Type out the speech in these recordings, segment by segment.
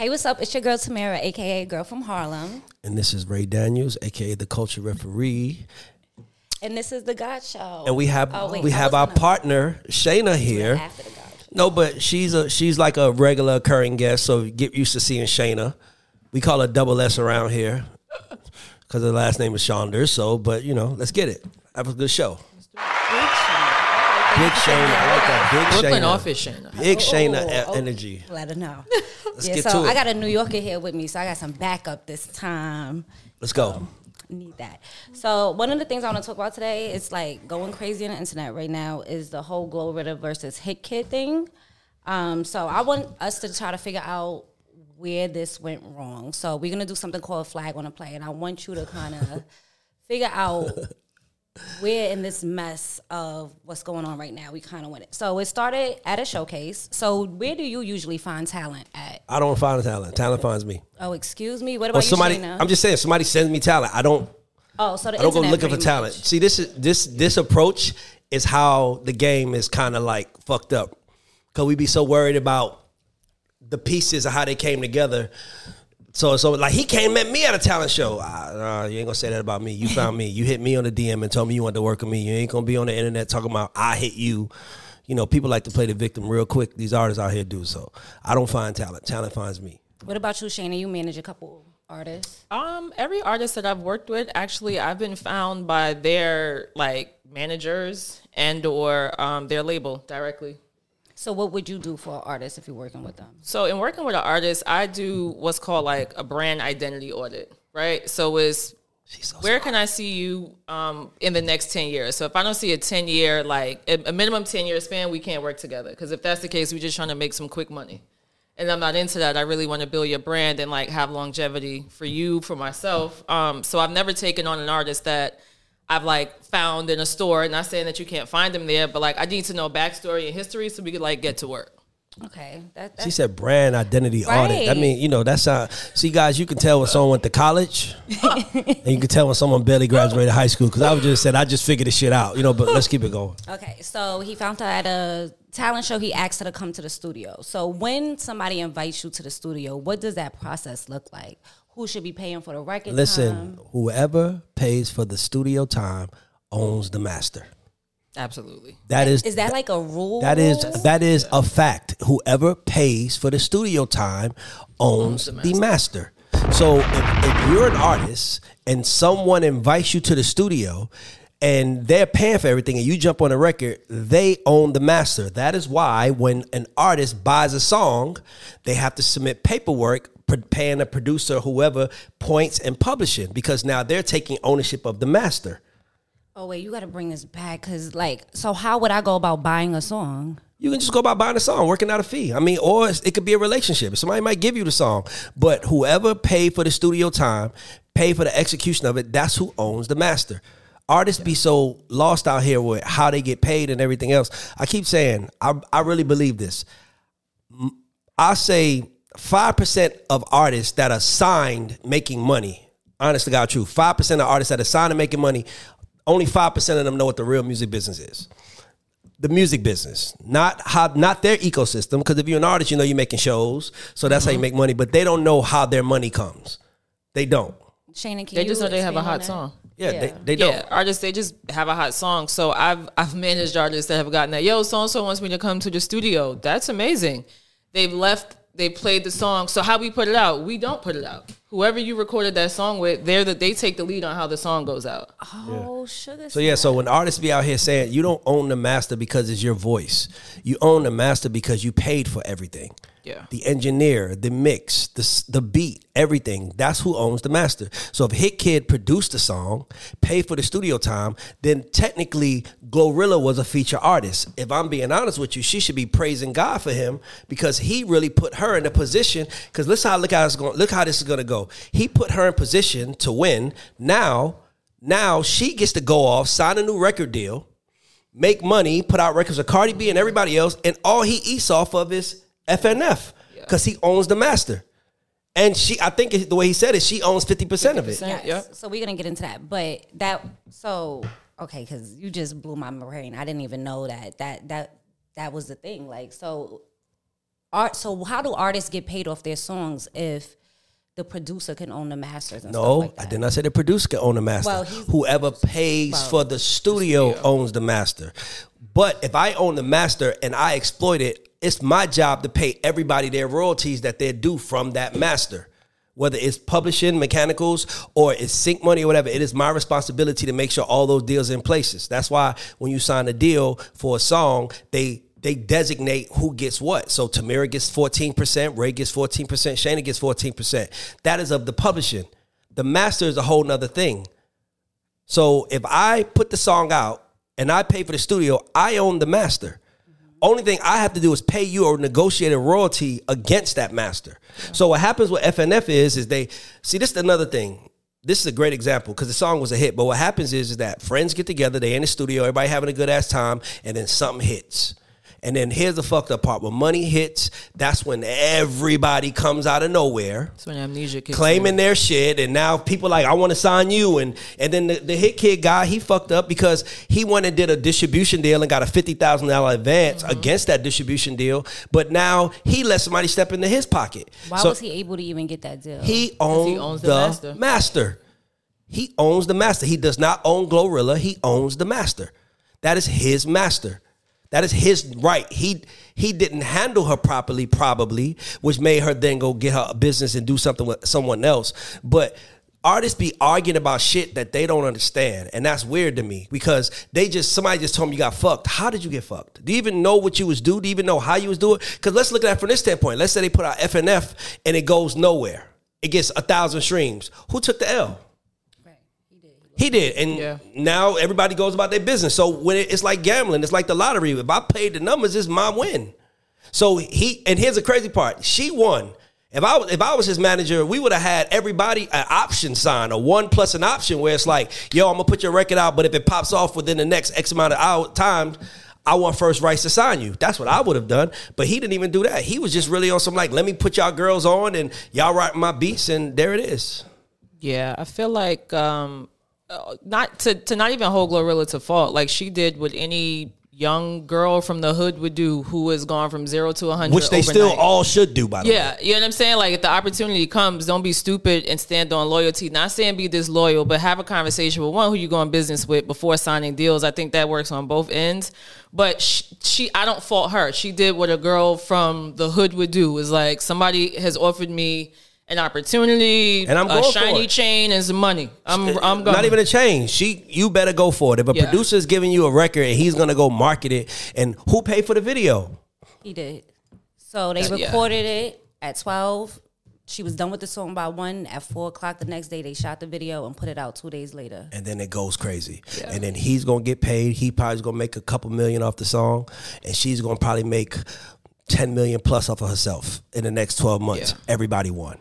Hey, what's up? It's your girl Tamara, aka Girl from Harlem, And this is Ray Daniels, aka the culture referee. and this is the GAUDS Show. And we have Oh, wait, we I have our partner Shayna here. after the GAUDS Show. No, but she's a she's like a regular occurring guest, so get used to seeing Shayna. We call her double S around here because her last name is Saunders. So, but you know, let's get it. Have a good show. Big Shayna, I like that. Big Brooklyn Shayna. office Shayna. Big Shayna e- oh. energy. Let her know. Let's yeah, get so to I got a New Yorker here with me, so I got some backup this time. Let's go. Need that. So one of the things I want to talk about today is like going crazy on the internet right now is the whole Glorilla versus Hitkidd thing. Um, so I want us to try to figure out where this went wrong. So we're gonna do something called flag on a play, and I want you to kind of figure out where in this mess of what's going on right now we kind of went it. So it started at a showcase. So where do you usually find talent at? I don't find talent. Talent finds me. Oh, excuse me. What Or about somebody. you? I'm just saying. Somebody sends me talent. I don't. oh, so the I don't go looking for talent. much. See, this is this this approach is how the game is kind of like fucked up. Cause we be so worried about the pieces of how they came together. So so like he came met me at a talent show. Ah, nah, you ain't gonna say that about me. You found me. You hit me on the DM and told me you wanted to work with me. You ain't gonna be on the internet talking about I hit you. You know, people like to play the victim real quick. These artists out here do so. I don't find talent. Talent finds me. What about you, Shayna? You manage a couple artists. Um, every artist that I've worked with, actually, I've been found by their like managers and or um, their label directly. So what would you do for an artist if you're working with them? So in working with an artist, I do what's called like a brand identity audit, right? So it's so where can I see you um, in the next 10 years? So if I don't see a 10 year, like a a minimum 10 year span, we can't work together. Because if that's the case, we're just trying to make some quick money. And I'm not into that. I really want to build your brand and like have longevity for you, for myself. Um, so I've never taken on an artist that I've like found in a store. Not saying that you can't find them there, but like I need to know backstory and history so we could like get to work. Okay, that, She said brand identity audit. I mean, you know, that's how. See, guys, you can tell when someone went to college, and you can tell when someone barely graduated high school. Because I was just said, I just figured this shit out, you know. But let's keep it going. okay. So he found her at a talent show. He asked her to come to the studio. So when somebody invites you to the studio, what does that process look like? Who should be paying for the record? Listen, time? whoever pays for the studio time owns the master. Absolutely. That is is that like a rule? that is that is a fact. Whoever pays for the studio time owns the master. So if, if you're an artist and someone invites you to the studio and they're paying for everything and you jump on a record, they own the master. That is why when an artist buys a song, they have to submit paperwork pr- paying a producer, whoever, points and publishing because now they're taking ownership of the master. Oh wait, you got to bring this back because like, so how would I go about buying a song? You can just go about buying a song, working out a fee. I mean, or it could be a relationship. Somebody might give you the song, but whoever paid for the studio time, paid for the execution of it, that's who owns the master. Artists be so lost out here with how they get paid and everything else. I keep saying, I, I really believe this. I say 5% of artists that are signed making money, honest to God, true, 5% of artists that are signed and making money, only 5% of them know what the real music business is the music business, not how not their ecosystem. Because if you're an artist, you know you're making shows, so that's how you mm-hmm. make money. But they don't know how their money comes. They don't. Shannon, can They just know they have a hot song. Yeah, Yeah. they, they don't. Yeah, artists they just have a hot song. So I've I've managed artists that have gotten that. Yo, so and so wants me to come to the studio. That's amazing. They've left. They played the song. So how we put it out? We don't put it out. Whoever you recorded that song with, they're the, they take the lead on how the song goes out. Oh, sugar. So yeah, so when artists be out here saying you don't own the master because it's your voice, you own the master because you paid for everything. Yeah. The engineer, the mix, the the beat, everything. That's who owns the master. So if Hitkidd produced the song, paid for the studio time, then technically Glorilla was a feature artist. If I'm being honest with you, she should be praising God for him because he really put her in a position. Because listen how look how it's going. Look how this is going to go. He put her in position to win. Now, now she gets to go off, sign a new record deal make money, put out records with Cardi B and everybody else, and all he eats off of is FNF because he owns the master. And she, I think the way he said it, she owns fifty percent of it. Yes. Yes. So we're gonna get into that, but that so okay, because you just blew my brain. I didn't even know that that that that was the thing. Like so, art. So how do artists get paid off their songs if the producer can own the masters? And No, stuff like I that? did not say the producer can own the master. Well, he's- Whoever pays Well, for the studio, owns the master. But if I own the master and I exploit it, it's my job to pay everybody their royalties that they're due from that master. Whether it's publishing, mechanicals, or it's sync money or whatever, it is my responsibility to make sure all those deals are in places. That's why when you sign a deal for a song, they they designate who gets what. So Tamira gets 14%, Ray gets 14%, Shayna gets 14%. That is of the publishing. The master is a whole nother thing. So if I put the song out and I pay for the studio, I own the master. Only thing I have to do is pay you or negotiate a royalty against that master. So what happens with FNF is, is they see this is another thing. This is a great example because the song was a hit. But what happens is, is that friends get together, they in the studio, everybody having a good ass time, and then something hits. And then here's the fucked up part: when money hits, that's when everybody comes out of nowhere That's when amnesia kicks claiming in. their shit, and now people like, I want to sign you, and and then the, the Hitkidd guy, he fucked up because he went and did a distribution deal and got a fifty thousand dollar advance Mm-hmm. against that distribution deal, but now he let somebody step into his pocket. Why So was he able to even get that deal? He owns, he owns the, the master. master. He owns the master. He does not own Glorilla. He owns the master. That is his master. That is his right. He he didn't handle her properly, probably, which made her then go get her business and do something with someone else. But artists be arguing about shit that they don't understand, and that's weird to me because they just somebody just told me you got fucked. How did you get fucked? Do you even know what you was doing? Do you even know how you was doing? Because let's look at it from this standpoint. Let's say they put out FNF and it goes nowhere. It gets a thousand streams. Who took the L? He did, and Yeah. now everybody goes about their business. So when it, it's like gambling, it's like the lottery. If I paid the numbers, it's my win. So he and here's the crazy part: she won. If I was if I was his manager, we would have had everybody an option sign, a one plus an option, where it's like, yo, I'm gonna put your record out, but if it pops off within the next X amount of hour times. I want first rights to sign you. That's what I would have done. But he didn't even do that. He was just really on some like, let me put y'all girls on and y'all write my beats, and there it is. Yeah, I feel like um, uh, not to to not even hold Glorilla to fault. Like she did what any young girl from the hood would do, who has gone from zero to a hundred, Which they still all should do, by the way. Yeah, you know what I'm saying? Like if the opportunity comes, don't be stupid and stand on loyalty. Not saying be disloyal, but have a conversation with one who you go in business with before signing deals. I think that works on both ends. But she, she I don't fault her. She did what a girl from the hood would do. Is like somebody has offered me an opportunity, And I'm a going for shiny chain and some money. I'm I'm going. Not even a change. She, you better go for it. If a Yeah. producer is giving you a record and he's gonna go market it, and who paid for the video? He did. So they Yeah. recorded it at twelve. She was done with the song by one. At four o'clock the next day, they shot the video and put it out two days later. And then it goes crazy. And then he's gonna get paid. He probably's gonna make a couple million off the song, and she's gonna probably make ten million plus off of herself in the next twelve months. Yeah. Everybody won.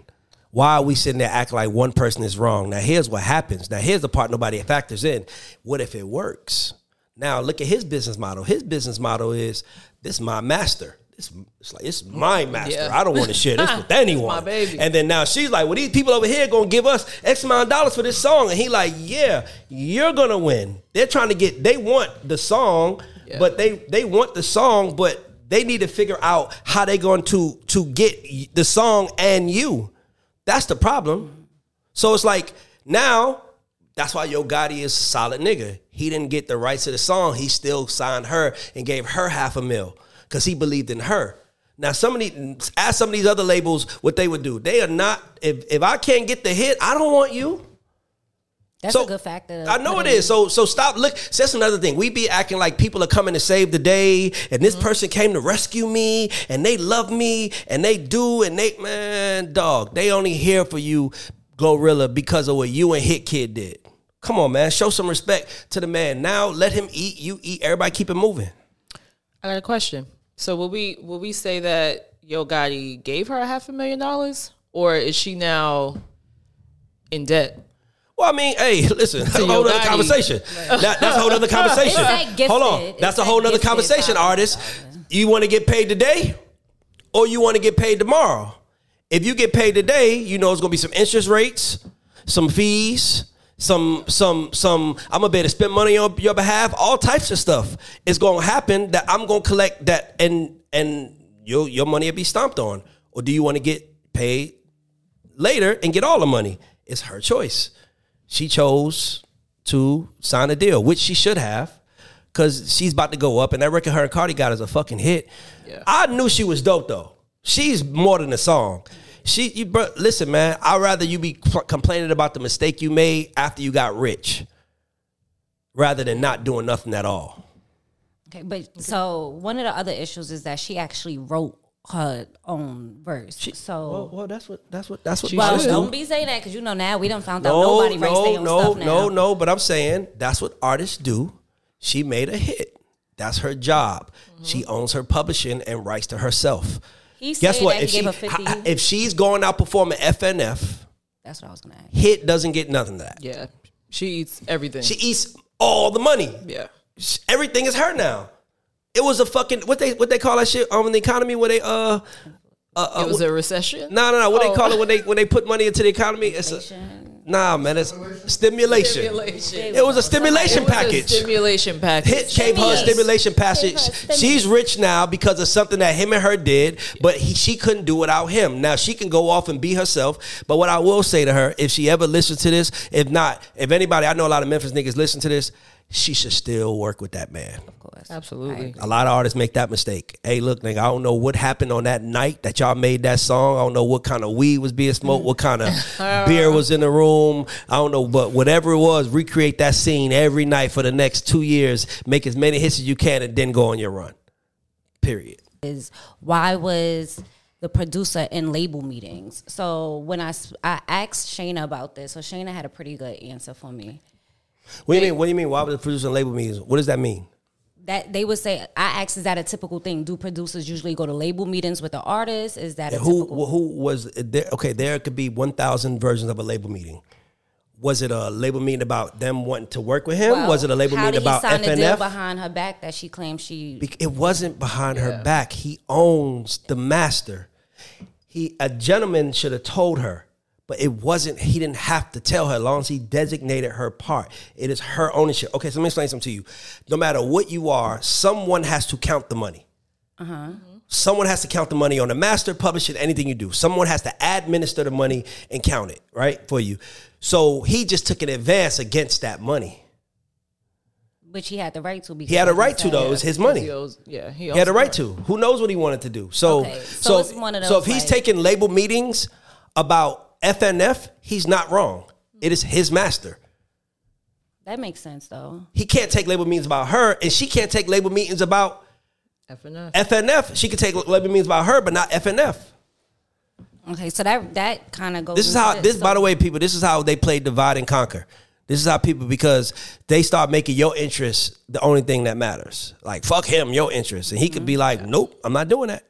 Why are we sitting there acting like one person is wrong? Now here's what happens. Now here's the part nobody factors in. What if it works? Now look at his business model. His business model is this is my master. It's, it's like it's my master. Yeah. I don't want to share this with anyone. And then now she's like, well, these people over here gonna give us X amount of dollars for this song. And he like, yeah, you're gonna win. They're trying to get, they want the song, Yeah. but they they want the song, but they need to figure out how they going to to get the song and you. That's the problem. So it's like now, that's why Yo Gotti is a solid nigga. He didn't get the rights to the song. He still signed her and gave her half a mil because he believed in her. Now, some of these, ask some of these other labels what they would do. They are not. If if I can't get the hit, I don't want you. That's So, a good factor. Uh, I know put it in. is. So so stop. Look, so that's another thing. We be acting like people are coming to save the day, and this mm-hmm. person came to rescue me, and they love me, and they do, and they man, dog, they only here for you, Glorilla, because of what you and Hitkidd did. Come on, man, show some respect to the man. Now let him eat. You eat. Everybody keep it moving. I got a question. So will we will we say that Yo Gotti gave her a half a million dollars, or is she now in debt? Well, I mean, hey, listen, that's a whole other conversation. That- that's a whole other conversation. Like Hold on, that's It's a whole like other conversation, artist. You want to get paid today, or you want to get paid tomorrow? If you get paid today, you know it's gonna be some interest rates, some fees, some some some. I'm gonna be able to spend money on your behalf. All types of stuff is gonna happen that I'm gonna collect that and and your your money will be stomped on, or do you want to get paid later and get all the money? It's her choice. She chose to sign a deal, which she should have, because she's about to go up, and that record her and Cardi got is a fucking hit. Yeah. I knew she was dope though. She's more than a song. She, you, bro, listen, man. I'd rather you be complaining about the mistake you made after you got rich, rather than not doing nothing at all. Okay, but so one of the other issues is that she actually wrote her own verse. so Well, well, that's what that's what that's what. well, artists do. don't be saying that because you know now we don't found out No, nobody writes no, their own no, stuff now. no, no. But I'm saying that's what artists do. She made a hit. That's her job. Mm-hmm. She owns her publishing and writes to herself. He Guess what? that If he she gave her 50. I- if she's going out performing FNF, That's what I was gonna ask. hit doesn't get nothing to that. Yeah, she eats everything. She eats all the money. yeah, Everything is her now. It was a fucking what they what they call that shit um, the economy where they uh it was a recession. no no no what Oh. they call it when they when they put money into the economy it's a, nah man it's stimulation. Stimulation. It was a stimulation It was a package. stimulation package. Hit gave her a stimulation package. Her. She's rich now because of something that him and her did, but he, she couldn't do without him. Now she can go off and be herself. But what I will say to her, if she ever listens to this, if not, if anybody, I know a lot of Memphis niggas listen to this, she should still work with that man. Of course. Absolutely. A lot of artists make that mistake. Hey, look, nigga, I don't know what happened on that night that y'all made that song. I don't know what kind of weed was being smoked, what kind of oh. beer was in the room. I don't know, but whatever it was, recreate that scene every night for the next two years. Make as many hits as you can, and then go on your run. Period. is why was the producer in label meetings? So when I, I asked Shayna about this, so Shayna had a pretty good answer for me. What do you mean? What do you mean? Why would the producer and label meetings? What does that mean? That they would say, I asked, is that a typical thing? Do producers usually go to label meetings with the artists? Is that a Who typical? who was there? Okay, there could be one thousand versions of a label meeting. Was it a label meeting about them wanting to work with him? Well, was it a label how meeting did he about sign the deal FNF? behind her back that she claimed she? Bec- It wasn't behind her back. He owns the master. He a gentleman should have told her, but it wasn't. He didn't have to tell her. As long as he designated her part, it is her ownership. Okay, so let me explain something to you. No matter what you are, someone has to count the money. Uh-huh. Someone has to count the money on the master, publish it, anything you do. Someone has to administer the money and count it, right, for you. So he just took an advance against that money. which he had the right to. He had a right to, though. It was his money. He owes- yeah, he, He had a right to. Who knows what he wanted to do? So, Okay, so, so it's one of so those, if he's like- taking label meetings about FNF, he's not wrong. It is his master. That makes sense though. He can't take label meetings about her, and she can't take label meetings about FNF. FNF. She can take label meetings about her, but not FNF. Okay, so that that kind of goes. This is how. This, by So- the way, people. This is how they play divide and conquer. This is how people because they start making your interest the only thing that matters. Like fuck him, your interest, and he could be like, nope, I'm not doing that.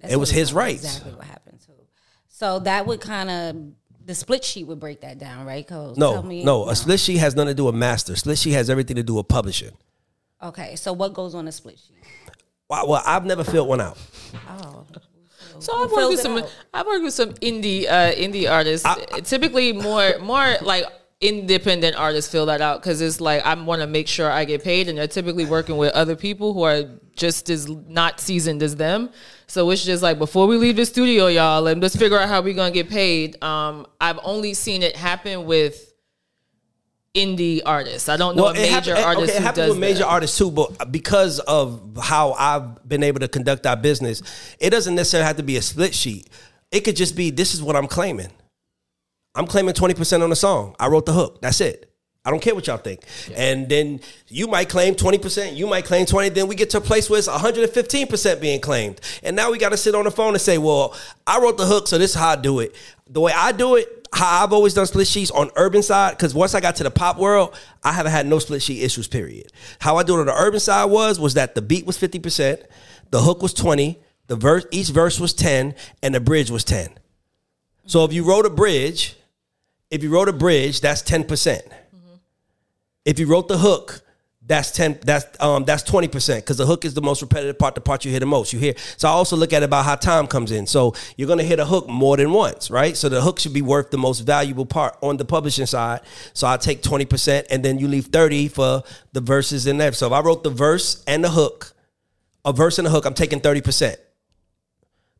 That's it was his rights. Exactly what happened too. So that would kind of the split sheet would break that down, right? Cause No, tell me- no, a split sheet has nothing to do with master. Split sheet has everything to do with publishing. Okay, so what goes on a split sheet? Well, well, I've never filled one out. Oh, So I've worked with some. out? I've worked with some indie uh, indie artists. Typically, more more like independent artists fill that out because it's like I want to make sure I get paid, and they're typically working with other people who are just as not seasoned as them. So it's just like before we leave the studio, y'all, and let's figure out how we're gonna get paid. Um, I've only seen it happen with indie artists. I don't know a major happen- artist okay, it happens with major that. artists too, but because of how I've been able to conduct our business, it doesn't necessarily have to be a split sheet. It could just be this is what I'm claiming. I'm claiming 20% on the song. I wrote the hook. That's it. I don't care what y'all think. And then you might claim 20%, you might claim 20, then we get to a place where it's 115% being claimed. And now we got to sit on the phone and say, well, I wrote the hook, so this is how I do it. The way I do it, how I've always done split sheets on urban side, because once I got to the pop world, I haven't had no split sheet issues, period. How I do it on the urban side was, was that the beat was 50%, the hook was 20, the verse, each verse was 10, and the bridge was 10. So if you wrote a bridge, if you wrote a bridge, that's 10%. percent If you wrote the hook, that's 10 that's um that's 20% because the hook is the most repetitive part, the part you hear the most. You hear so I also look at it about how time comes in. So you're gonna hit a hook more than once, right? So the hook should be worth the most valuable part on the publishing side. So I take 20% and then you leave 30 for the verses in there. So if I wrote the verse and the hook, a verse and a hook, I'm taking 30%.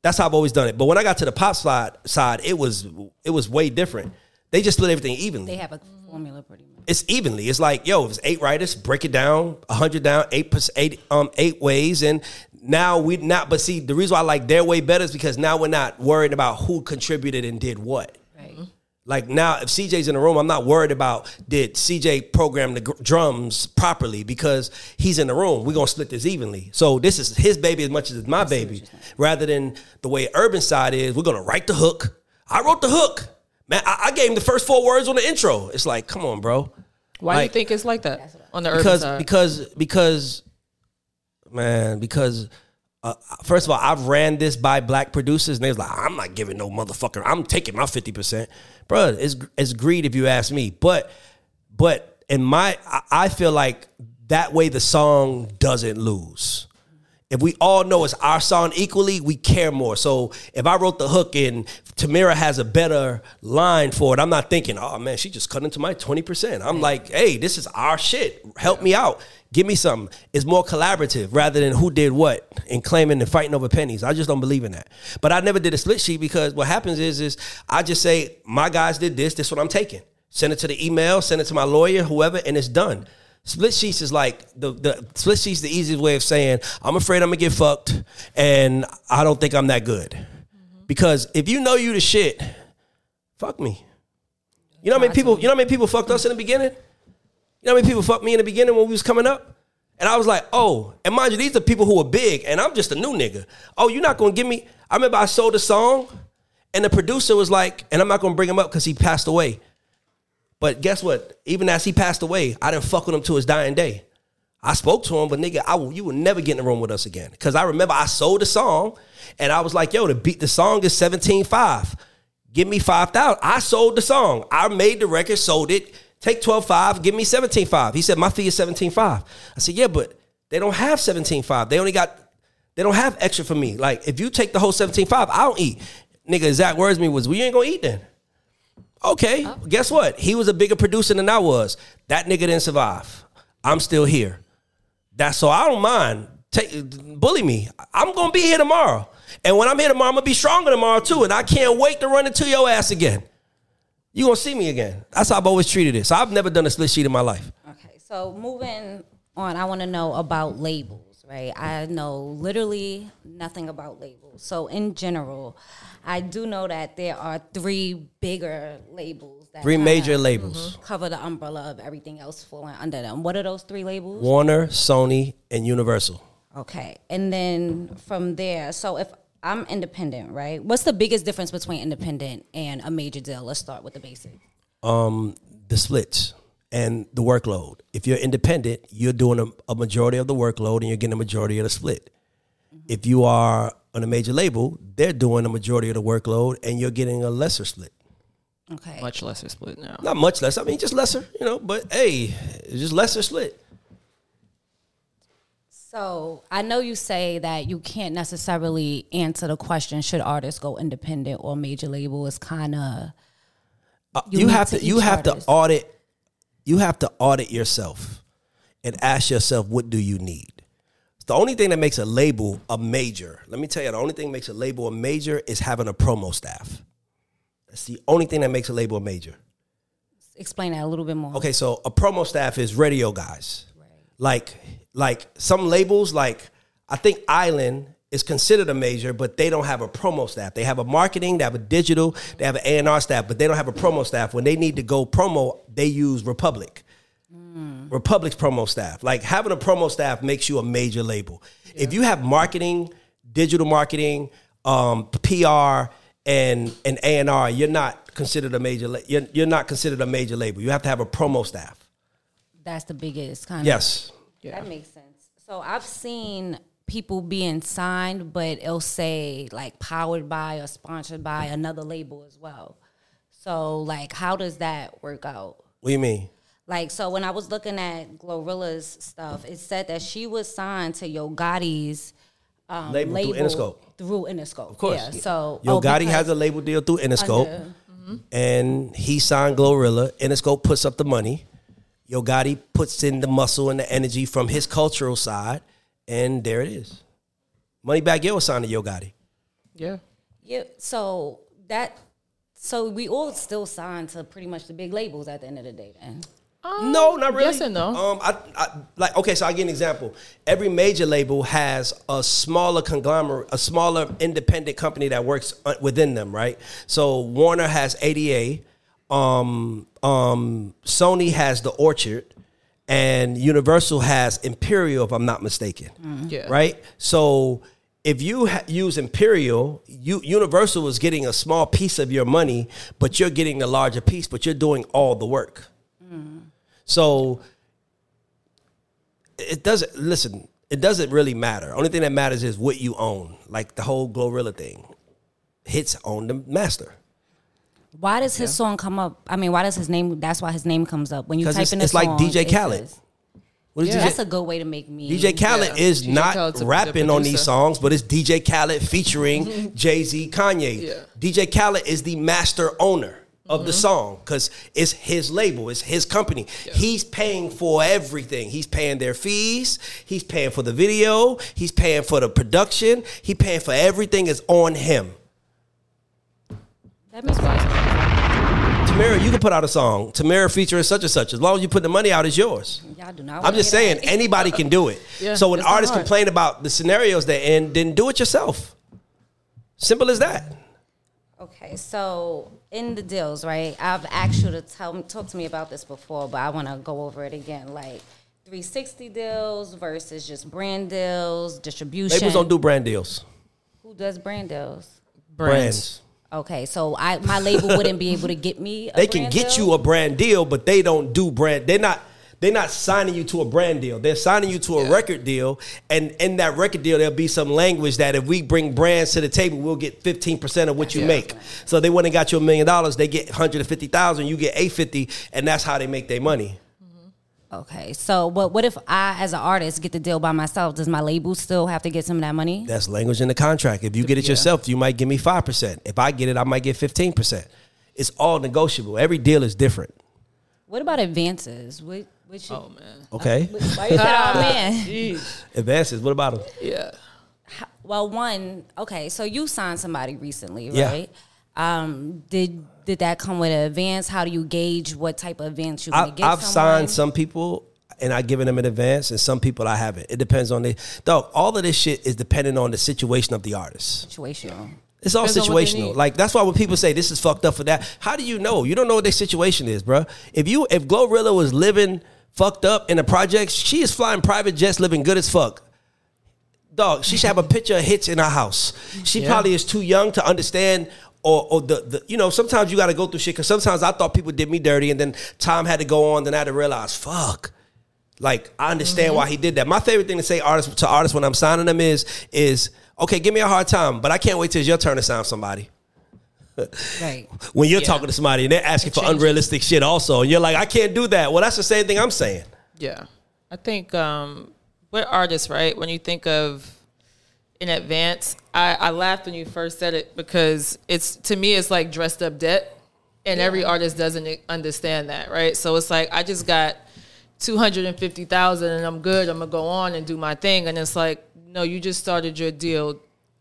That's how I've always done it. But when I got to the pop side, side, it was it was way different. They just split everything evenly. They have a formula pretty much. it's evenly. It's like, yo, if it's eight writers, break it down, hundred down, eight eight um eight ways, and now we not. But see, the reason why I like their way better is because now we're not worried about who contributed and did what. Right. Like now, if CJ's in the room, I'm not worried about did CJ program the gr- drums properly because he's in the room. We're gonna split this evenly. So this is his baby as much as it's my baby, rather than the way urban side is. We're gonna write the hook. I wrote the hook, man. I, I gave him the first four words on the intro. It's like, come on, bro. Why do you think it's like that on the urban because side? because because man because uh, first of all i've ran this by black producers and they was like i'm not giving no motherfucker i'm taking my 50% bro it's, it's greed if you ask me but but in my I- i feel like that way the song doesn't lose if we all know it's our song equally, we care more. So if I wrote the hook and Tamira has a better line for it, I'm not thinking, oh man, she just cut into my 20%. I'm like, hey, this is our shit. Help me out. Give me something. It's more collaborative rather than who did what and claiming and fighting over pennies. I just don't believe in that. But I never did a split sheet because what happens is, is I just say, my guys did this, this is what I'm taking. Send it to the email, send it to my lawyer, whoever, and it's done. Split sheets is like the the split sheets the easiest way of saying I'm afraid I'm gonna get fucked and I don't think I'm that good. Mm-hmm. Because if you know you the shit, fuck me. You know how many people you know how many people fucked us in the beginning? You know how many people fucked me in the beginning when we was coming up? And I was like, oh, and mind you, these are people who are big, and I'm just a new nigga. Oh, you're not gonna give me. I remember I sold a song, and the producer was like, and I'm not gonna bring him up because he passed away. But guess what? Even as he passed away, I didn't fuck with him to his dying day. I spoke to him, but nigga, I you will never get in the room with us again. Cause I remember I sold the song and I was like, yo, the beat the song is 17.5. Give me 5,000. I sold the song. I made the record, sold it. Take 12.5, give me 17.5. He said, my fee is 17.5. I said, yeah, but they don't have 17.5. They only got, they don't have extra for me. Like, if you take the whole 17.5, I don't eat. Nigga, exact words me was, we ain't gonna eat then. Okay, oh. guess what? He was a bigger producer than I was. That nigga didn't survive. I'm still here. That's so I don't mind. Take bully me. I'm gonna be here tomorrow. And when I'm here tomorrow, I'm gonna be stronger tomorrow too. And I can't wait to run into your ass again. You gonna see me again. That's how I've always treated it. So I've never done a split sheet in my life. Okay, so moving on, I want to know about labels, right? I know literally nothing about labels. So in general, I do know that there are three bigger labels that Three major labels: cover the umbrella of everything else falling under them. What are those three labels? Warner, Sony, and Universal. Okay, and then from there, so if I'm independent, right? What's the biggest difference between independent and a major deal? Let's start with the basics. um, the splits and the workload. If you're independent, you're doing a, a majority of the workload and you're getting a majority of the split. If you are on a major label, they're doing a majority of the workload and you're getting a lesser split. Okay, Much lesser split now. Not much less. I mean, just lesser, you know, but hey, it's just lesser split. So I know you say that you can't necessarily answer the question should artists go independent or major label. It's kind of Uh, you have to to you each have to audit you have to audit yourself and ask yourself what do you need the only thing that makes a label a major. Let me tell you the only thing that makes a label a major is having a promo staff. That's the only thing that makes a label a major. Explain that a little bit more. okay so a promo staff is radio guys. Right. like like some labels like i think island is considered a major but they don't have a promo staff. They have a marketing they have a digital they have an a&r staff but they don't have a promo staff. When they need to go promo they use republic republic's promo staff like having a promo staff makes you a major label if you have marketing digital marketing um, pr and and a&r you're not considered a major la- you're, you're not considered a major label you have to have a promo staff That's the biggest kind. Of Yes That makes sense. So I've seen people being signed, but it'll say like powered by or sponsored by another label as well. So like, how does that work out? what do you mean Like, so when I was looking at Glorilla's stuff, it said that she was signed to Yo Gotti's um, Label through Interscope. Through Interscope, of course. Yeah. So Yo oh, Gotti has a label deal through Interscope, under- and he signed Glorilla. Interscope puts up the money. Yo Gotti puts in the muscle and the energy from his cultural side, and there it is. Moneybagg Yo was signed to Yo Gotti. Yeah. Yeah. So that. So we all still signed to pretty much the big labels at the end of the day. Then. No, not really. Yes and no. Um, I, I like okay. So I give an example. Every major label has a smaller conglomerate, a smaller independent company that works uh, within them, right? So Warner has ADA, um, um, Sony has the Orchard, and Universal has Imperial, if I'm not mistaken. Yeah. Right. So if you ha- use Imperial, you Universal is getting a small piece of your money, but you're getting a larger piece, but you're doing all the work. So it doesn't listen. It doesn't really matter. Only thing that matters is what you own. Like the whole Glorilla thing, hits on the master Why does his song come up? I mean, why does his name? That's why his name comes up when you type it's, in the it's like DJ Khaled. says- What is Yeah. DJ? That's a good way to make me. DJ Khaled Yeah. is DJ not Khaled's the- the rapping on these songs, but it's DJ Khaled featuring Jay Z, Kanye. Yeah. DJ Khaled is the master owner of the mm-hmm. song because it's his label, it's his company. He's paying for everything. He's paying their fees. He's paying for the video. He's paying for the production. He paying for everything is on him. That makes sense. Tamara, you can put out a song. Tamara featuring such and such. As long as you put the money out, it's yours. Y'all do not. I'm just saying, that. anybody can do it. Yeah, so when artists complain about the scenarios they're in, then do it yourself. Simple as that. Okay, so in the deals, right? I've asked you to tell me, talk to me about this before, but I want to go over it again. Like 360 deals versus just brand deals, distribution. Labels don't do brand deals. Who does brand deals? Brands. Okay, so I my label wouldn't be able to get me. A They can brand get deal? you a brand deal, but they don't do brand. They're not. They're not signing you to a brand deal. They're signing you to a record deal, and in that record deal, there'll be some language that if we bring brands to the table, we'll get fifteen percent of what you Yeah. make. So they went and got you a million dollars. They get hundred and fifty thousand. You get eight fifty, and that's how they make their money. Okay, so but what if I, as an artist, get the deal by myself? Does my label still have to get some of that money? That's language in the contract. If you get it Yeah. yourself, you might give me five percent. If I get it, I might get fifteen percent. It's all negotiable. Every deal is different. What about advances? What, what you, Oh man. Okay, why you said, oh man? Jeez. advances. What about them? Yeah. Well, one, okay, so you signed somebody recently, right? Yeah. right? Um, did did that come with an advance? How do you gauge what type of advance you're gonna I, get? I've someone? signed some people and I've given them an advance, and some people I haven't. It depends on the though. All of this shit is dependent on the situation of the artist. situation. It's all Depends on what they situational. Like that's why when people say this is fucked up for that, how do you know? You don't know what their situation is, bruh. If you if Glorilla was living fucked up in the projects, she is flying private jets, living good as fuck. Dog, she should have a picture of hits in her house. She Yeah. probably is too young to understand. Or, or the, the you know sometimes you got to go through shit because sometimes I thought people did me dirty and then time had to go on then I had to realize fuck like I understand Mm-hmm. why he did that. My favorite thing to say artists to artists when I'm signing them is is okay, give me a hard time, but I can't wait till it's your turn to sign somebody. Right. When you're Yeah. talking to somebody and they're asking It for changes. unrealistic shit also, and you're like, I can't do that. Well, that's the same thing I'm saying. Yeah. I think um we're artists, right? When you think of in advance, I, I laughed when you first said it because it's to me it's like dressed up debt. And every artist doesn't understand that, right? So it's like I just got two hundred and fifty thousand and I'm good, I'm gonna go on and do my thing. And it's like, no, you just started your deal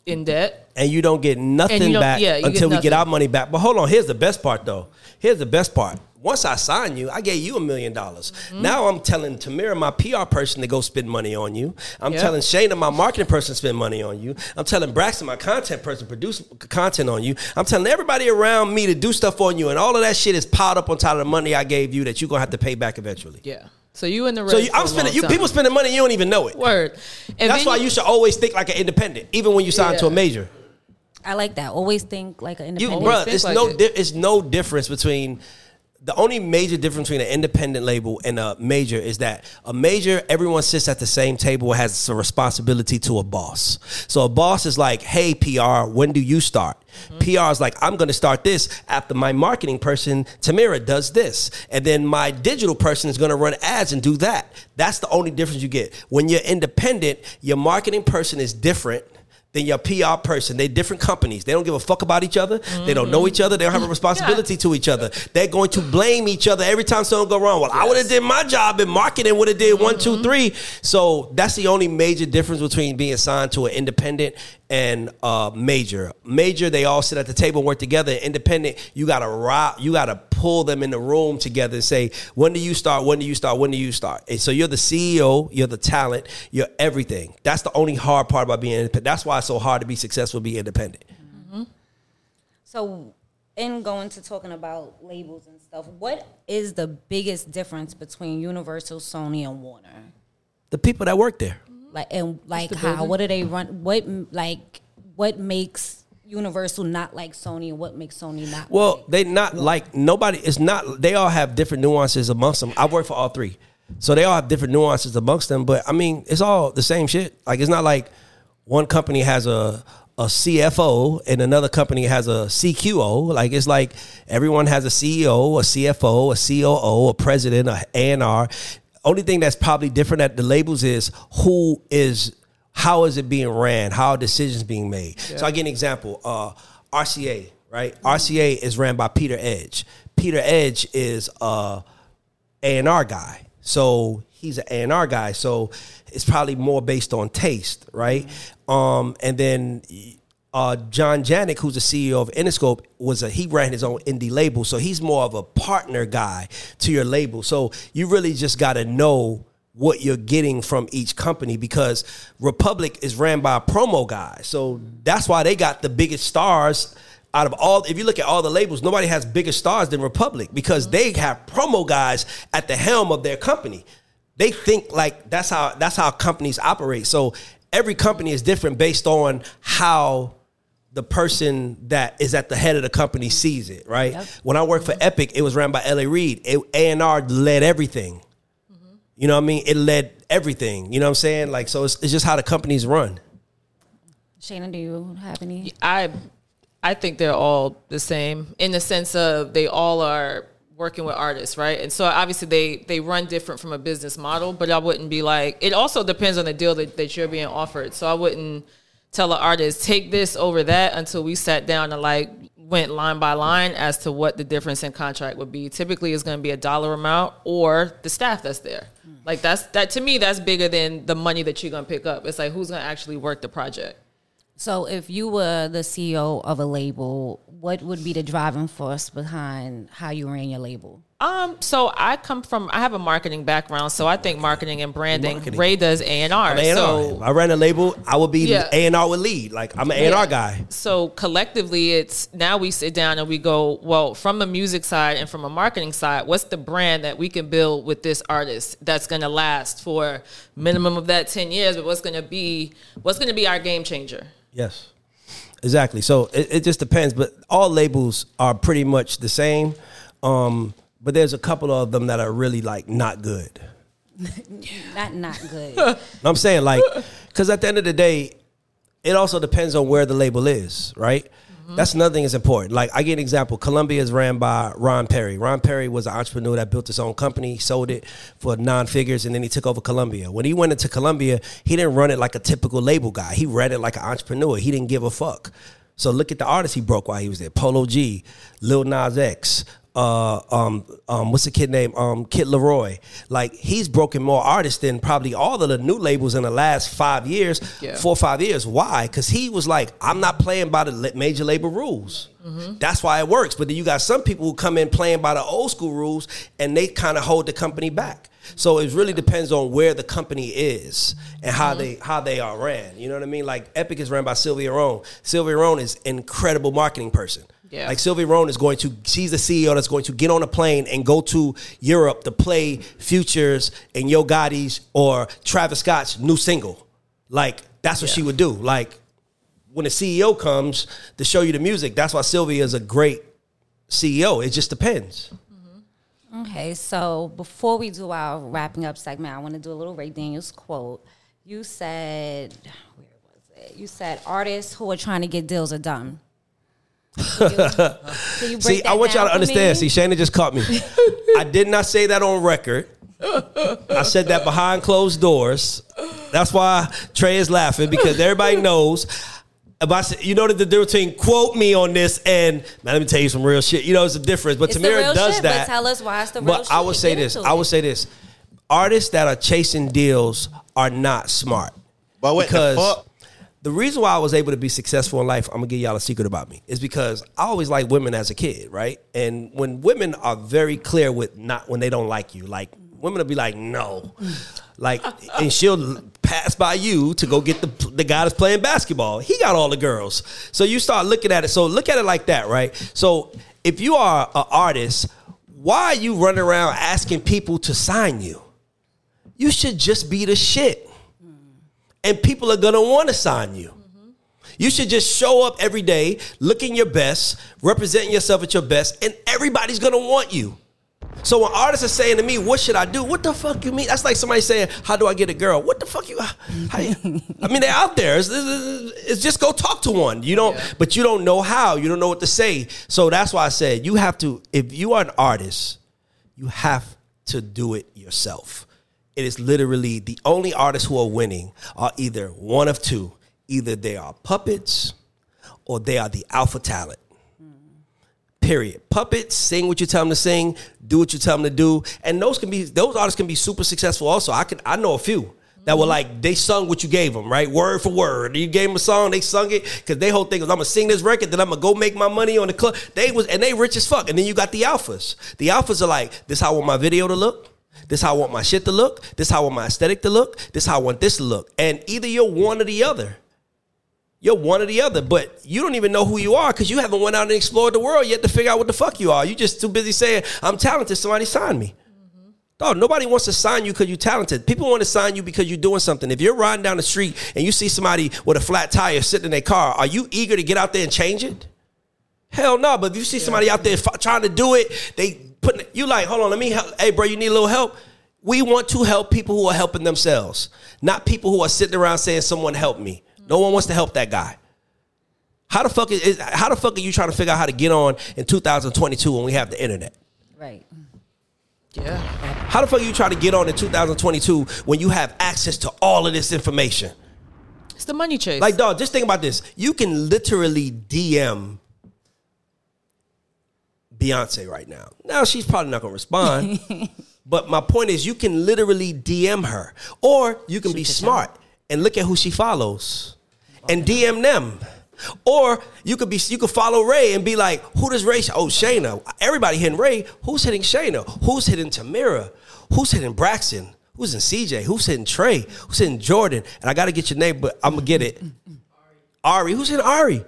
in debt. And you don't get nothing don't- back yeah, you get until we get our money back. But hold on, here's the best part though. Here's the best part. Once I sign you, I gave you a million dollars. Mm-hmm. Now I'm telling Tamira, my PR person, to go spend money on you. I'm Yeah. telling Shayna, my marketing person, to spend money on you. I'm telling Braxton, my content person, produce content on you. I'm telling everybody around me to do stuff on you, and all of that shit is piled up on top of the money I gave you that you're gonna have to pay back eventually. Yeah. So you in the red So you, for I'm a spending. long You people spending money, you don't even know it. word. And That's why you should always think like an independent, even when you sign to a major. I like that. Always think like an independent. You, bro, it's like no, it. di- it's no difference between. The only major difference between an independent label and a major is that a major, everyone sits at the same table, and has a responsibility to a boss. So a boss is like, "Hey, PR, when do you start?" Mm-hmm. PR is like, "I'm going to start this after my marketing person Tamira does this, and then my digital person is going to run ads and do that." That's the only difference you get when you're independent. Your marketing person is different than your PR person. They're different companies. They don't give a fuck about each other. They don't know each other. They don't have a responsibility to each other. They're going to blame each other every time something go wrong. Well, I would have did my job in marketing. Would have did one, two, mm-hmm. three. So that's the only major difference between being signed to an independent and uh, major. Major, they all sit at the table and work together. Independent, you gotta rob, you gotta pull them in the room together and say, when do you start? When do you start? When do you start? And so you're the CEO, you're the talent, you're everything. That's the only hard part about being independent. That's why it's so hard to be successful, be independent. So, in going to talking about labels and stuff, what is the biggest difference between Universal, Sony, and Warner? The people that work there. Like and like how? What do they run? What like what makes Universal not like Sony, and what makes Sony not? Well, like, they not like nobody. It's not. They all have different nuances amongst them. I work for all three, so they all have different nuances amongst them. But I mean, it's all the same shit. Like it's not like one company has a a CFO and another company has a CQO. Like it's like everyone has a CEO, a CFO, a COO, a president, a A&R. Only thing that's probably different at the labels is who is how is it being ran, how are decisions being made. So I give an example. Uh, RCA, right? RCA is ran by Peter Edge. Peter Edge is uh a&R guy. So he's an A&R guy. So it's probably more based on taste, right? Um, and then uh, John Janick, who's the CEO of Interscope, was a he ran his own indie label. So he's more of a partner guy to your label. So you really just got to know what you're getting from each company because Republic is ran by a promo guy. So that's why they got the biggest stars out of all if you look at all the labels nobody has bigger stars than republic because they have promo guys at the helm of their company they think like that's how that's how companies operate so every company is different based on how the person that is at the head of the company sees it right? When i worked for epic it was ran by L.A. Reid. A&r led everything. You know what i mean? It led everything. You know what i'm saying? Like so it's, it's just how the companies run. Shayna, do you have any? I I think they're all the same in the sense of they all are working with artists, right? And so obviously they they run different from a business model, but I wouldn't be like it also depends on the deal that, that you're being offered. So I wouldn't tell an artist take this over that until we sat down and like went line by line as to what the difference in contract would be. Typically it's gonna be a dollar amount or the staff that's there. Mm. Like that's that to me that's bigger than the money that you're gonna pick up. It's like who's gonna actually work the project. So, if you were the CEO of a label, what would be the driving force behind how you ran your label? Um, so I come from I have a marketing background, so I think marketing and branding. Marketing. Ray does A and R. So I ran a label. I would be A and R would lead. Like I'm an A and R guy. So collectively, it's now we sit down and we go, well, from a music side and from a marketing side, what's the brand that we can build with this artist that's going to last for minimum of that ten years? But what's going to be what's going to be our game changer? Yes, exactly. So it, it just depends, but all labels are pretty much the same. Um, but there's a couple of them that are really like not good. Not not good. I'm saying like, because at the end of the day, it also depends on where the label is, right? Mm-hmm. That's another thing that's important. Like I get an example. Columbia is ran by Ron Perry. Ron Perry was an entrepreneur that built his own company, sold it for non figures, and then he took over Columbia. When he went into Columbia, he didn't run it like a typical label guy. He ran it like an entrepreneur. He didn't give a fuck. So look at the artists he broke while he was there: Polo G, Lil Nas X, uh, um, um, what's the kid name? Um, Kid LAROI. Like he's broken more artists than probably all of the new labels in the last five years, Yeah. four or five years. Why? Because he was like, I'm not playing by the major label rules. That's why it works. But then you got some people who come in playing by the old school rules, and they kind of hold the company back. So it really depends on where the company is and how they how they are ran. You know what I mean? Like Epic is ran by Sylvia Rhone. Sylvia Rhone is an incredible marketing person. Yeah. Like Sylvia Rhone is going to, she's the CEO that's going to get on a plane and go to Europe to play Futures and Yo Gotti's or Travis Scott's new single. Like that's what she would do. Like when the CEO comes to show you the music, that's why Sylvia is a great CEO. It just depends. Mm-hmm. Okay, so before we do our wrapping up segment, I want to do a little Ray Daniels quote. You said, where was it? You said artists who are trying to get deals are dumb. Can you, can you break See, I want y'all to for me? understand. See, Shayna just caught me. I did not say that on record. I said that behind closed doors. That's why Trey is laughing because everybody knows. If I say, you know that the difference between quote me on this and man, let me tell you some real shit. You know, it's a difference. But It's the Tamira real does shit, that. but tell us why it's the real But I shit. would say this. I would say this. Artists that are chasing deals are not smart. But what because the reason why I was able to be successful in life, I'm gonna give y'all a secret about me, is because I always liked women as a kid, right? And when women are very clear with not when they don't like you, like women will be like, no, like, and she'll pass by you to go get the the guy that's playing basketball. He got all the girls, so you start looking at it. So look at it like that, right? So if you are an artist, why are you running around asking people to sign you? You should just be the shit and people are gonna want to sign you. You should just show up every day, looking your best, representing yourself at your best, and everybody's gonna want you. So when artists are saying to me, "What should I do?" What the fuck you mean? That's like somebody saying, "How do I get a girl?" What the fuck you? Uh, you I mean, they're out there. It's, it's- it's just go talk to one. You don't, but you don't know how. You don't know what to say. So that's why I said you have to. If you are an artist, you have to do it yourself. It is literally the only artists who are winning are either one of two. Either they are puppets or they are the alpha talent. Period. Puppets sing what you tell them to sing, do what you tell them to do, and those can be those artists can be super successful. Also, I can I know a few that were like they sung what you gave them, right, word for word. You gave them a song, they sung it because their whole thing was I'm gonna sing this record, then I'm gonna go make my money on the club. They was and they rich as fuck. And then you got the alphas. The alphas are like this: how I want my video to look. This how I want my shit to look. This how I want my aesthetic to look. This how I want this to look. And either you're one or the other. You're one or the other, but you don't even know who you are because you haven't went out and explored the world yet to figure out what the fuck you are. You just too busy saying, I'm talented, somebody sign me. Dog, nobody wants to sign you because you're talented. People want to sign you because you're doing something. If you're riding down the street and you see somebody with a flat tire sitting in their car, are you eager to get out there and change it? Hell no. But if you see somebody out there f- trying to do it, they putting you like, hold on, let me help. Hey, bro, you need a little help. We want to help people who are helping themselves, not people who are sitting around saying, "Someone help me." No one wants to help that guy. How the fuck is, how the fuck are you trying to figure out how to get on in 2022 when we have the internet? Right. Yeah. How the fuck are you trying to get on in 2022 when you have access to all of this information? It's the money chase. Like, dog, just think about this. You can literally DM Beyonce right now. Now she's probably not gonna respond. but my point is you can literally DM her. Or you can be smart and look at who she follows and DM them. Or you could be you could follow Ray and be like, who does Ray? Oh, Shayna. Everybody hitting Ray. Who's hitting Shayna? Who's hitting Tamira? Who's hitting Braxton? Who's in CJ? Who's hitting Trey? Who's hitting Jordan? And I gotta get your name, but I'm gonna get it. Ari. Who's hitting Ari?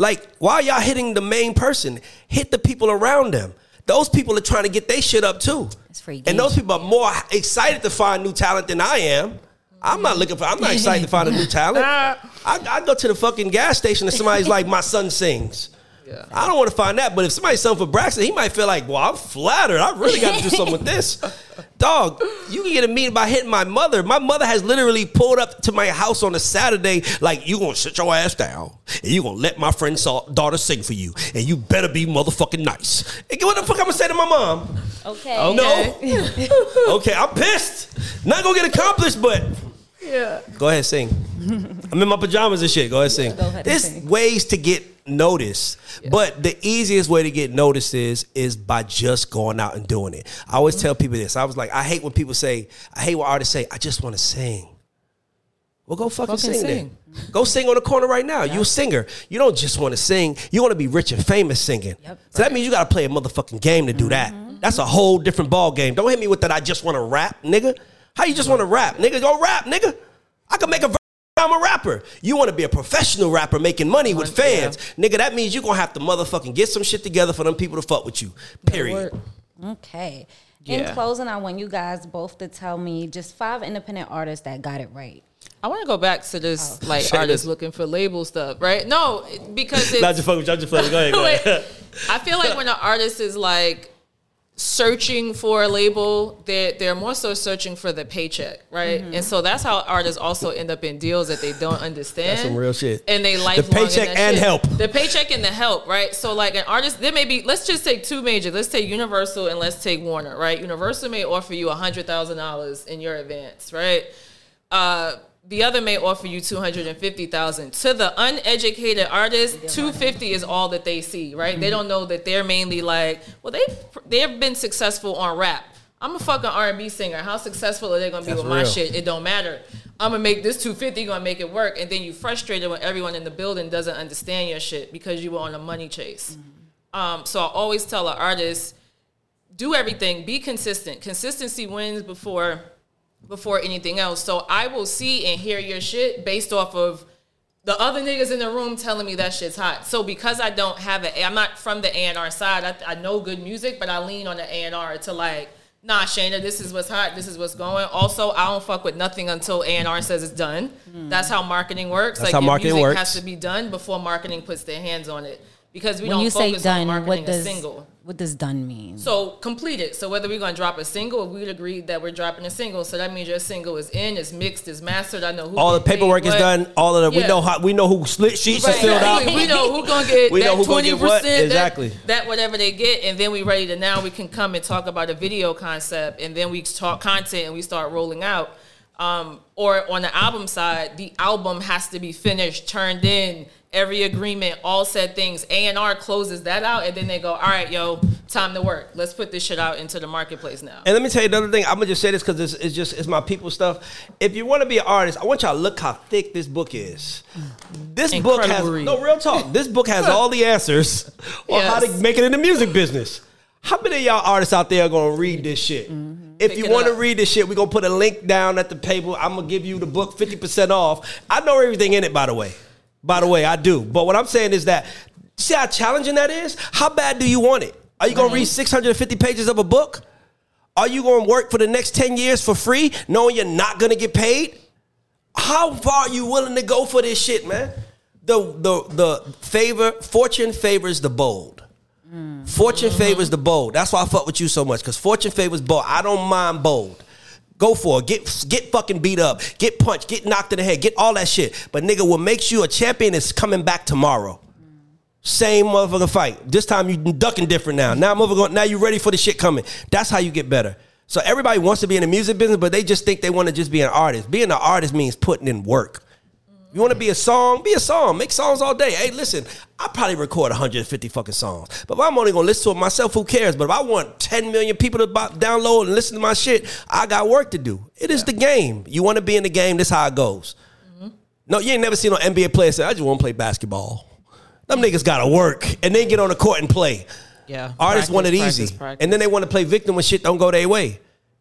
Like, why y'all hitting the main person? Hit the people around them. Those people are trying to get their shit up too. It's free And those people are more excited to find new talent than I am. I'm not looking for. I'm not excited to find a new talent. I, I go to the fucking gas station and somebody's like, "My son sings." Yeah. I don't want to find that, but if somebody's sung for Braxton, he might feel like, "Well, I'm flattered. I really got to do something with this." Dog, you can get a meeting by hitting my mother. My mother has literally pulled up to my house on a Saturday, like, "You gonna sit your ass down and you gonna let my friend's daughter sing for you, and you better be motherfucking nice." And what the fuck I'm gonna say to my mom? Okay. No. okay, I'm pissed. Not gonna get accomplished, but yeah. go ahead sing. I'm in my pajamas and shit. Go ahead sing. Go ahead and There's sing. ways to get noticed, but the easiest way to get noticed is is by just going out and doing it. I always Mm-hmm. tell people this. I was like, I hate when people say, I hate when artists say, I just want to sing. Well, go fucking, Fucking sing, sing. then. Go sing on the corner right now. You a singer. You don't just want to sing. You want to be rich and famous singing. Yep. So that means you got to play a motherfucking game to do that. That's a whole different ball game. Don't hit me with that. I just want to rap, nigga. How you just want to rap, nigga? Go rap, nigga. I can make a. ver- I'm a rapper. You want to be a professional rapper making money with fans, nigga? That means you're gonna have to motherfucking get some shit together for them people to fuck with you. Period. Okay. Yeah. In closing, I want you guys both to tell me just five independent artists that got it right. I want to go back to this Oh. like Say artists looking for label stuff, right? No, because it's, Not just fuck with you. Just playing. Go ahead. Go ahead. I feel like when an artist is like searching for a label, they're they're more so searching for the paycheck, right? Mm-hmm. And so that's how artists also end up in deals that they don't understand. That's some real shit. And they like the paycheck and help. The paycheck and the help, right? So like an artist, there may be. Let's just take two major. Let's take Universal and let's take Warner, right? Universal may offer you a hundred thousand dollars in your advance, right? Uh, the other may offer you two hundred and fifty thousand. To the uneducated artist, two fifty is all that they see, right? They don't know that they're mainly like, well, they they've been successful on rap. I'm a fucking R and B singer. How successful are they gonna be That's with my shit? It don't matter. I'm gonna make this 250, gonna make it work, and then you frustrated when everyone in the building doesn't understand your shit because you were on a money chase. Um, so I always tell an artist, do everything, be consistent. Consistency wins before before anything else. So I will see and hear your shit based off of the other niggas in the room telling me that shit's hot. So because I don't have it, I'm not from the A&R side. I, I know good music, but I lean on the A&R to like, nah, Shayna, this is what's hot. This is what's going. Also, I don't fuck with nothing until A&R says it's done. That's how marketing works. That's like how your marketing music works. has to be done before marketing puts their hands on it. Because we when don't you say focus on done, marketing what does a single. What does done mean? So completed. So whether we're gonna drop a single, we'd agreed that we're dropping a single. So that means your single is in, it's mixed, it's mastered. I know who All the paperwork is done. All of the we know how we know who split sheets Right, is filled out. We know who gonna get We know that gonna twenty get what. percent. Exactly. That, that whatever they get, and then we ready to now we can come and talk about a video concept, and then we talk content and we start rolling out. Um, or on the album side, the album has to be finished, turned in, every agreement, all said things. A and R closes that out, and then they go, "All right, yo, time to work. Let's put this shit out into the marketplace now." And let me tell you another thing. I'm gonna just say this because it's, it's just it's my people stuff. If you want to be an artist, I want y'all to look how thick this book is. This book has read. no real talk. This book has all the answers on how to make it in the music business. How many of y'all artists out there are gonna read this shit? If Mm-hmm. Pick you want to read this shit, we're gonna put a link down at the table. I'm gonna give you the book 50% off. I know everything in it, by the way. By the way, I do. But what I'm saying is that see how challenging that is? How bad do you want it? Are you gonna read 650 pages of a book? Are you going to work for the next 10 years for free knowing you're not going to get paid? How far are you willing to go for this shit, man? The the the favor fortune favors the bold. Fortune favors the bold. That's why I fuck with you so much cuz fortune favors bold. I don't mind bold. Go for it. Get get fucking beat up. Get punched. Get knocked in the head. Get all that shit. But nigga, what makes you a champion is coming back tomorrow. Same motherfucking fight. This time you ducking different now. Now motherfucker, now you ready for the shit coming. That's how you get better. So everybody wants to be in the music business, but they just think they want to just be an artist. Being an artist means putting in work. You want to be a song? Be a song. Make songs all day. Hey, listen, I probably record 150 fucking songs. But if I'm only gonna listen to it myself, who cares? But if I want 10 million people to download and listen to my shit, I got work to do. It is the game. You want to be in the game, this how it goes. Mm-hmm. No, you ain't never seen an NBA player say, I just want to play basketball. Them niggas gotta work and then get on the court and play. Yeah, Artists want it practice, easy. practice, practice. And then they want to play victim when shit don't go their way.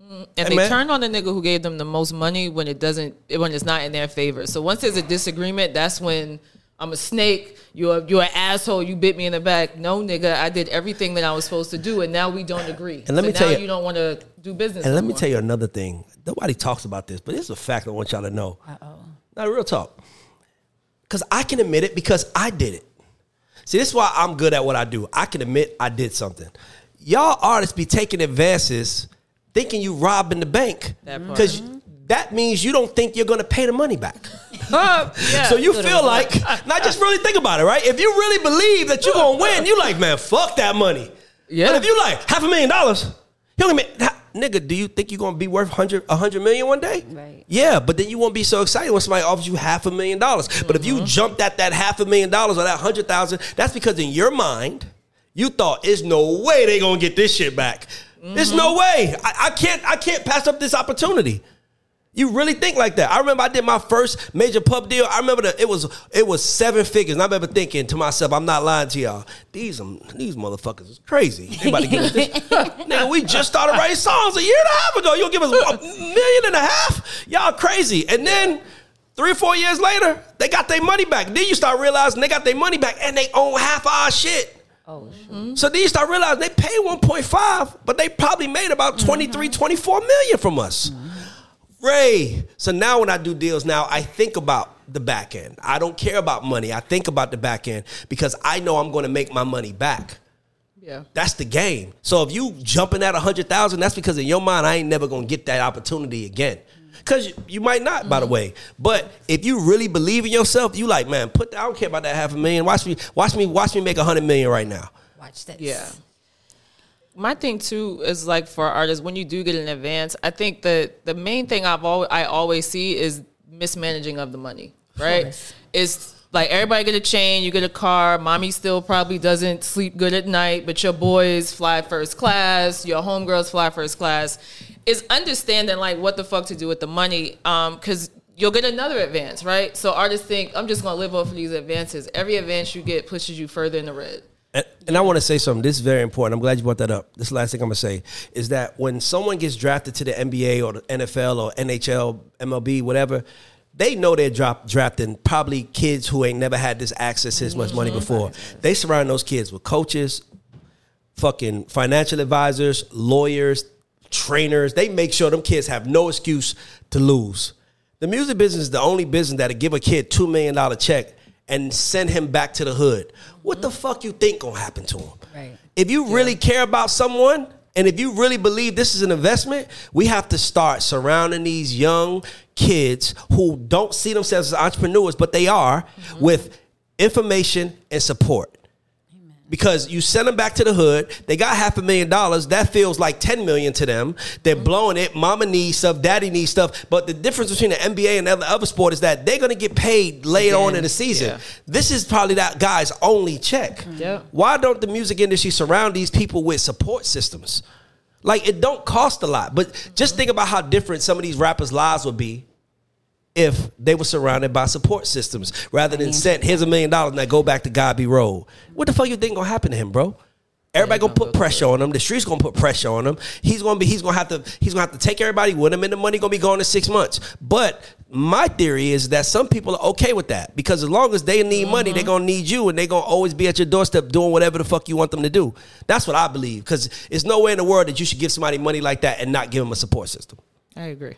And Hey, they man. turn on the nigga who gave them the most money when it doesn't, when it's not in their favor. So once there's a disagreement, that's when I'm a snake. You're you're an asshole. You bit me in the back. No, nigga, I did everything that I was supposed to do, and now we don't agree. And let So me tell you- you don't want to do business. And no let me tell you another thing. Nobody talks about this, but it's a fact I want y'all to know. Uh oh. Not real talk. Because I can admit it because I did it. See, this is why I'm good at what I do. I can admit I did something. Y'all artists be taking advances thinking you robbing the bank. Because that means you don't think you're going to pay the money back. yeah. So you feel like, not just really think about it, right? If you really believe that you're gonna win, you like, man, fuck that money. Yeah. But if you like half a million dollars, you don't make, ha- nigga, do you think you're gonna be worth hundred a hundred million one day? Right. Yeah, but then you won't be so excited when somebody offers you half a million dollars. But if Mm-hmm. you jumped at that half a million dollars or that hundred thousand, that's because in your mind, you thought, "There's no way they gonna get this shit back. There's no Mm-hmm. way. I, I can't. I can't pass up this opportunity." You really think like that? I remember I did my first major pub deal. I remember that it was it was seven figures, and I remember thinking to myself, "I'm not lying to y'all. These um, these motherfuckers is crazy. They about to give us this. Nigga, we just started writing songs a year and a half ago. You'll give us a million and a half? Y'all crazy." And then three or four years later, they got their money back. Then you start realizing they got their money back, and they own half our shit. Oh, mm-hmm. shoot. So then you start realizing they paid 1.5, but they probably made about mm-hmm. 23, 24 million from us. Mm-hmm. Ray. So now when I do deals now, I think about the back end. I don't care about money. I think about the back end because I know I'm going to make my money back. Yeah. That's the game. So if you jumping at a hundred thousand, that's because in your mind I ain't never gonna get that opportunity again. Cause you, you might not, by the mm-hmm. way. But if you really believe in yourself, you like, man, put. I don't care about that half a million. Watch me, watch me, watch me make a hundred million right now. Watch this. Yeah. My thing too is like for artists when you do get an advance, I think that the main thing I've always I always see is mismanaging of the money. Right? course. It's like everybody get a chain, you get a car. Mommy still probably doesn't sleep good at night, but your boys fly first class. Your homegirls fly first class. Is understanding like what the fuck to do with the money, um, because you'll get another advance, right? So artists think I'm just gonna live off of these advances. Every advance you get pushes you further in the red. And, and I want to say something. This is very important. I'm glad you brought that up. This last thing I'm gonna say is that when someone gets drafted to the NBA or the NFL or NHL, MLB, whatever, they know they're drop, drafting probably kids who ain't never had this access to this much money before. They surround those kids with coaches, fucking financial advisors, lawyers, trainers. They make sure them kids have no excuse to lose. The music business is the only business that'll give a kid two million dollar check and send him back to the hood. What the mm-hmm. fuck you think gonna happen to him? Right. If you really care about someone and if you really believe this is an investment, we have to start surrounding these young kids who don't see themselves as entrepreneurs, but they are mm-hmm. with information and support because you send them back to the hood. They got half a million dollars. That feels like ten million to them. They're mm-hmm. blowing it. Mama needs stuff. Daddy needs stuff. But the difference between the NBA and the other sport is that they're gonna get paid later on in the season. Yeah. This is probably that guy's only check. Mm-hmm. Yeah. Why don't the music industry surround these people with support systems? Like it don't cost a lot, but just mm-hmm. think about how different some of these rappers' lives would be if they were surrounded by support systems rather than sent here's a million dollars and I go back to God be roll. What the fuck you think gonna happen to him, bro? Everybody gonna put pressure on him. The streets gonna put pressure on him. He's gonna be. He's gonna have to. He's gonna have to take everybody with him, and the money gonna be gone in six months. But my theory is that some people are okay with that because as long as they need money, they're mm-hmm. gonna need you, and they're gonna always be at your doorstep doing whatever the fuck you want them to do. That's what I believe. Because it's nowhere in the world that you should give somebody money like that and not give them a support system. I agree.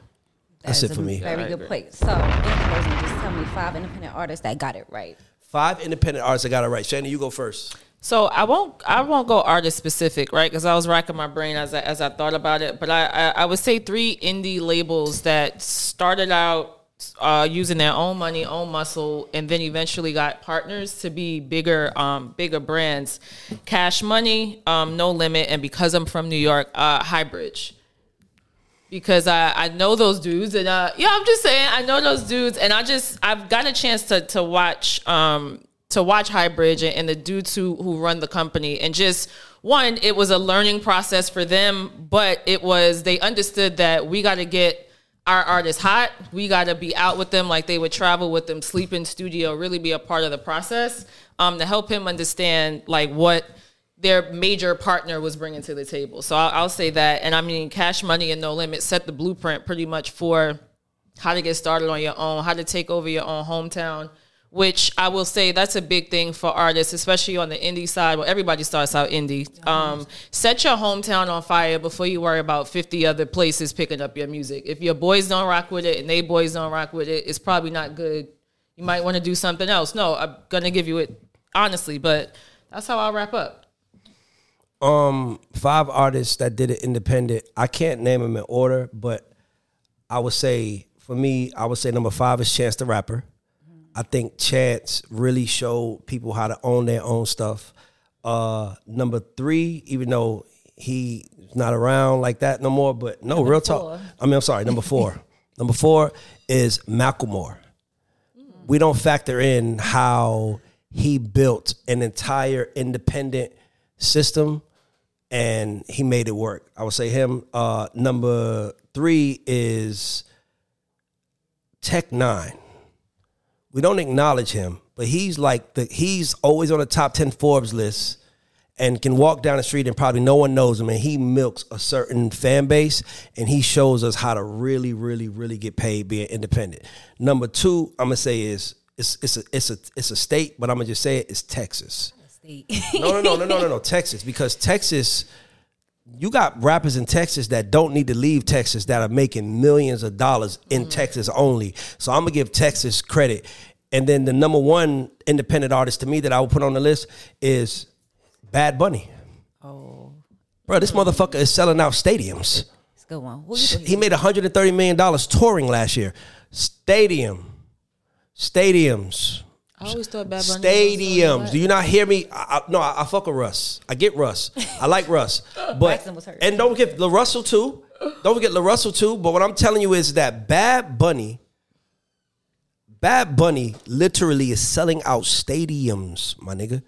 That's That it is for me. Very I good agree. point. So, in closing, just tell me five independent artists that got it right. Five independent artists that got it right. Shannon, you go first. So I won't I won't go artist specific, right? Because I was racking my brain as I, as I thought about it. But I, I I would say three indie labels that started out uh, using their own money, own muscle, and then eventually got partners to be bigger um, bigger brands. Cash Money, um, No Limit, and because I'm from New York, uh, Highbridge because I, I know those dudes and uh yeah I'm just saying I know those dudes and I just I've got a chance to to watch um to watch Highbridge and, and the dudes who who run the company and just one it was a learning process for them but it was they understood that we got to get our artists hot. We got to be out with them like they would travel with them sleep in studio really be a part of the process um to help him understand like what their major partner was bringing to the table. So I'll, I'll say that. And I mean, Cash Money and No Limit set the blueprint pretty much for how to get started on your own, how to take over your own hometown. Which I will say that's a big thing for artists, especially on the indie side. Well, everybody starts out indie. Um, set your hometown on fire before you worry about fifty other places picking up your music. If your boys don't rock with it and they boys don't rock with it, it's probably not good. You might want to do something else. No, I'm gonna give you it honestly, but that's how I'll wrap up. Um five artists that did it independent. I can't name them in order, but I would say for me, I would say number five is Chance the Rapper. I think Chance really showed people how to own their own stuff. Uh, number three, even though he's not around like that no more, but no, real talk. I mean, I'm sorry, number four. number four is Macklemore. We don't factor in how he built an entire independent system and he made it work. I would say him. Uh, number three is Tech N9ne. We don't acknowledge him, but he's like the he's always on the top ten Forbes list and can walk down the street and probably no one knows him and he milks a certain fan base and he shows us how to really really really get paid being independent number two i'm gonna say is it's it's a it's a it's a state but i'm gonna just say it is texas no no no no no no no texas because texas you got rappers in Texas that don't need to leave Texas that are making millions of dollars in mm. Texas only. So I'm gonna give Texas credit. And then the number one independent artist to me that I would put on the list is Bad Bunny. Oh, Bro, this motherfucker is selling out stadiums. it's a good one. He made 130 million dollars touring last year. Stadium, stadiums, I always thought Bad Bunny stadiums. Do you not hear me? I, I, no, I, I fuck with Russ. I get Russ. I like Russ, but Braxton was hurt. and don't forget La Russell too. Don't forget La Russell too. But what I'm telling you is that Bad Bunny, Bad Bunny, literally is selling out stadiums, my nigga,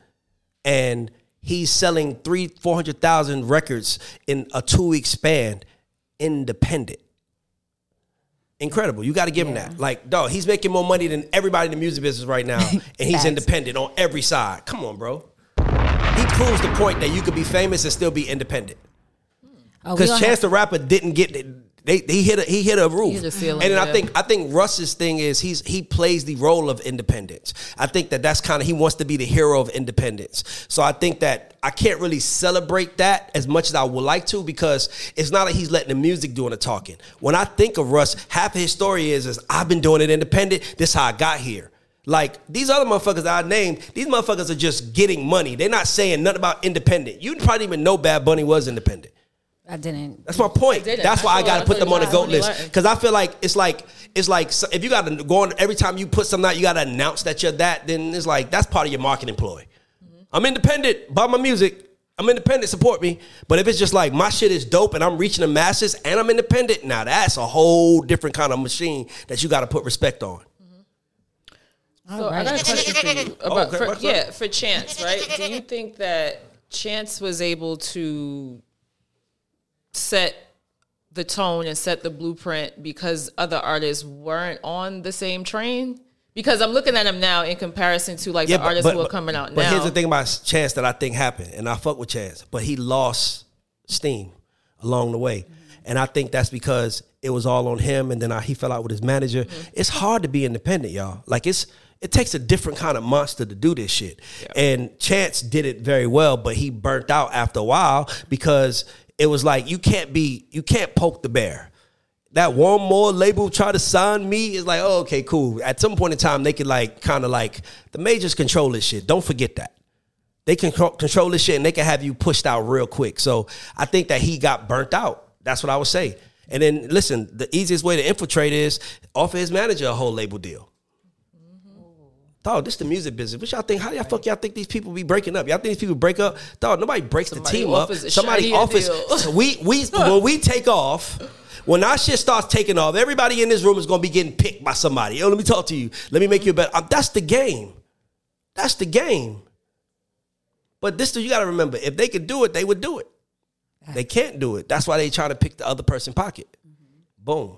and he's selling three, four hundred thousand records in a two week span, independent incredible. You got to give him that. Like, dog, he's making more money than everybody in the music business right now, and he's independent on every side. Come on, bro. He proves the point that you could be famous and still be independent. Oh, Because don't Chance have- the Rapper didn't get they, he hit a, he hit a roof, hit a ceiling, and then I think I think Russ's thing is he's he plays the role of independence. I think that that's kind of he wants to be the hero of independence. So I think that I can't really celebrate that as much as I would like to because it's not like he's letting the music doing the talking. When I think of Russ, half of his story is is I've been doing it independent. This is how I got here. Like these other motherfuckers I named, these motherfuckers are just getting money. They're not saying nothing about independent. You probably even know Bad Bunny was independent. I didn't. That's my point. didn't. That's why I I got to put them on the goat list because I feel like it's like it's like so- if you got to go on every time you put something out, you got to announce that you're that. Then it's like that's part of your marketing ploy. Mm-hmm. I'm independent. Buy my music. I'm independent. Support me. But if it's just like my shit is dope and I'm reaching the masses and I'm independent, now that's a whole different kind of machine that you got to put respect on. Mm-hmm. So I got a question for you oh, about okay. for, yeah for Chance, right? Do you think that Chance was able to set the tone and set the blueprint because other artists weren't on the same train? Because I'm looking at him now in comparison to like the artists who are coming out but now. But here's the thing about Chance that I think happened, and I fuck with Chance, but he lost steam along the way, mm-hmm. and I think that's because it was all on him, and then I, he fell out with his manager. Mm-hmm. It's hard to be independent, y'all. Like it's it takes a different kind of monster to do this shit, and Chance did it very well, but he burnt out after a while because it was like you can't be you can't poke the bear that one more label try to sign me is like, oh, okay, cool. At some point in time, they could like kind of like the majors control this shit. Don't forget that. They can control, this shit and they can have you pushed out real quick. So I think that he got burnt out. That's what I would say. And then listen, the easiest way to infiltrate is offer his manager a whole label deal. Dog, this the music business. What y'all think? How y'all fuck y'all think these people be breaking up? Y'all think these people break up? Dog, nobody breaks Somebody the team up. Somebody shinier offers. So we we when we take off, when our shit starts taking off, everybody in this room is gonna be getting picked by somebody. Yo, let me talk to you. Let me make you a better. That's the game. That's the game. But this, you got to remember, if they could do it, they would do it. They can't do it. That's why they trying to pick the other person pocket. Mm-hmm. Boom.